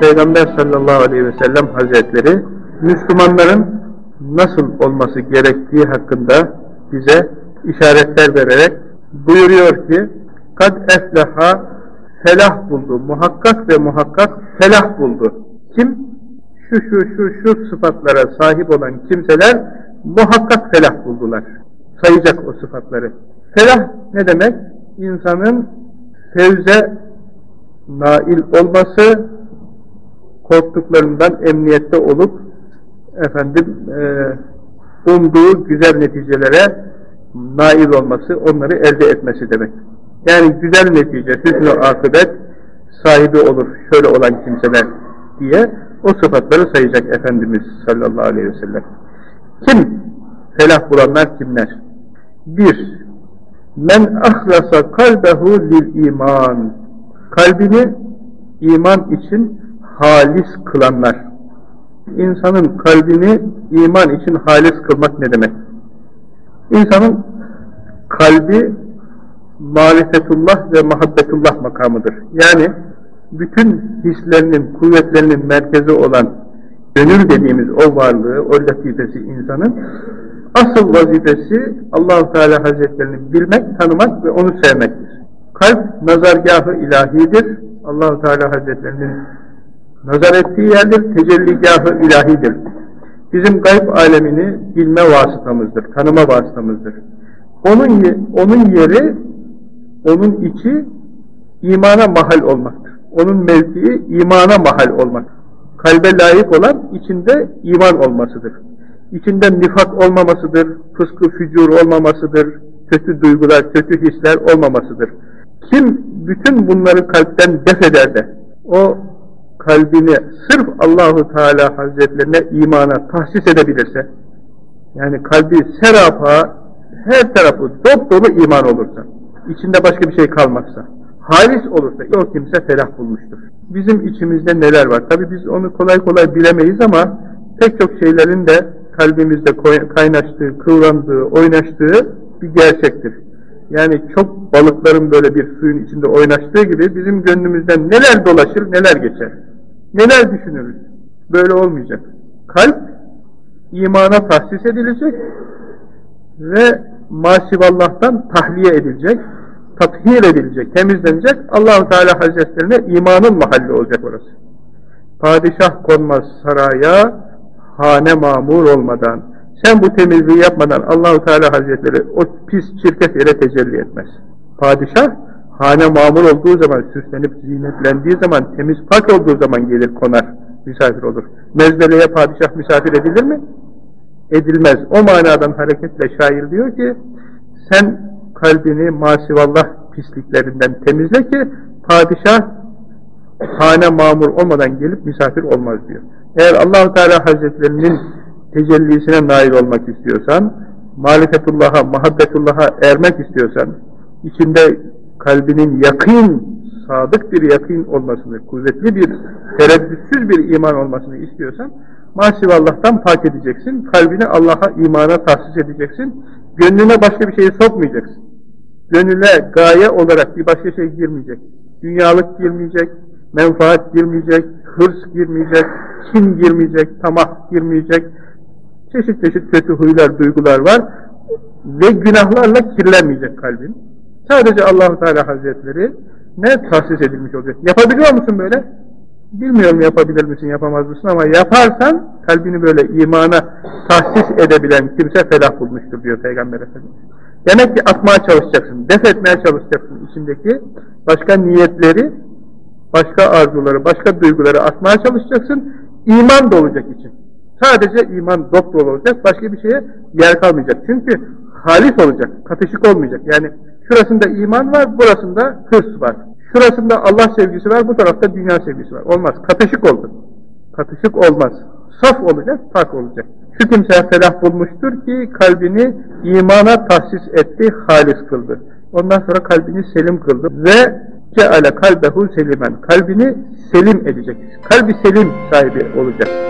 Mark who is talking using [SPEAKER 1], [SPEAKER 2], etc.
[SPEAKER 1] Peygamber sallallahu aleyhi ve sellem hazretleri Müslümanların nasıl olması gerektiği hakkında bize işaretler vererek buyuruyor ki kad efleha felah buldu. Muhakkak ve muhakkak felah buldu. Kim? Şu şu şu şu sıfatlara sahip olan kimseler muhakkak felah buldular. Sayacak o sıfatları. Felah ne demek? İnsanın fevze nail olması, korktuklarından emniyette olup efendim e, umduğu güzel neticelere nail olması, onları elde etmesi demek. Yani güzel netice, hüsnü akıbet sahibi olur şöyle olan kimseler diye o sıfatları sayacak Efendimiz sallallahu aleyhi ve sellem. Kim? Felah bulanlar kimler? Bir, men ahlasa kalbehu lil iman. Kalbini iman için halis kılanlar. İnsanın kalbini iman için halis kılmak ne demek? İnsanın kalbi marifetullah ve muhabbetullah makamıdır. Yani bütün hislerinin, kuvvetlerinin merkezi olan gönül dediğimiz o varlığı, o latifesi insanın asıl vazifesi allah Teala Hazretlerini bilmek, tanımak ve onu sevmektir. Kalp nazargahı ilahidir. allah Teala Hazretlerinin nazar ettiği yerdir, tecelligahı ilahidir. Bizim gayb alemini bilme vasıtamızdır, tanıma vasıtamızdır. Onun, onun yeri, onun içi imana mahal olmaktır. Onun mevkii imana mahal olmak. Kalbe layık olan içinde iman olmasıdır. İçinde nifak olmamasıdır, fıskı fücur olmamasıdır, kötü duygular, kötü hisler olmamasıdır. Kim bütün bunları kalpten def eder de o kalbini sırf Allahu Teala Hazretlerine imana tahsis edebilirse yani kalbi serapa her tarafı dop dolu iman olursa içinde başka bir şey kalmazsa halis olursa o kimse felah bulmuştur. Bizim içimizde neler var? Tabi biz onu kolay kolay bilemeyiz ama pek çok şeylerin de kalbimizde kaynaştığı, kıvrandığı, oynaştığı bir gerçektir. Yani çok balıkların böyle bir suyun içinde oynaştığı gibi bizim gönlümüzden neler dolaşır, neler geçer. Neler düşünürüz? Böyle olmayacak. Kalp imana tahsis edilecek ve masivallah'tan tahliye edilecek, tathir edilecek, temizlenecek. Allahu Teala Hazretlerine imanın mahalli olacak orası. Padişah konmaz saraya, hane mamur olmadan, sen bu temizliği yapmadan Allahu Teala Hazretleri o pis çirkef yere tecelli etmez. Padişah hane mamur olduğu zaman, süslenip zinetlendiği zaman, temiz pak olduğu zaman gelir konar, misafir olur. Mezdeleye padişah misafir edilir mi? Edilmez. O manadan hareketle şair diyor ki, sen kalbini masivallah pisliklerinden temizle ki, padişah hane mamur olmadan gelip misafir olmaz diyor. Eğer allah Teala Hazretlerinin tecellisine nail olmak istiyorsan, marifetullah'a, muhabbetullah'a ermek istiyorsan, içinde kalbinin yakın, sadık bir yakın olmasını, kuvvetli bir, tereddütsüz bir iman olmasını istiyorsan, Allah'tan pak edeceksin, kalbini Allah'a imana tahsis edeceksin, gönlüne başka bir şeyi sokmayacaksın. Gönüle gaye olarak bir başka şey girmeyecek. Dünyalık girmeyecek, menfaat girmeyecek, hırs girmeyecek, kin girmeyecek, tamah girmeyecek, çeşit çeşit kötü huylar, duygular var ve günahlarla kirlenmeyecek kalbin. Sadece Allahu Teala Hazretleri ne tahsis edilmiş olacak. Yapabiliyor musun böyle? Bilmiyorum yapabilir misin, yapamaz mısın ama yaparsan kalbini böyle imana tahsis edebilen kimse felah bulmuştur diyor Peygamber Efendimiz. Demek ki atmaya çalışacaksın, def etmeye çalışacaksın içindeki başka niyetleri, başka arzuları, başka duyguları atmaya çalışacaksın. İman dolacak için. Sadece iman dop dolu olacak, başka bir şeye yer kalmayacak. Çünkü halis olacak, katışık olmayacak. Yani Şurasında iman var, burasında hırs var. Şurasında Allah sevgisi var, bu tarafta dünya sevgisi var. Olmaz. Katışık oldu. Katışık olmaz. Saf olacak, pak olacak. Şu kimse felah bulmuştur ki kalbini imana tahsis etti, halis kıldı. Ondan sonra kalbini selim kıldı ve ceale kalbehu selimen. Kalbini selim edecek. Kalbi selim sahibi olacak.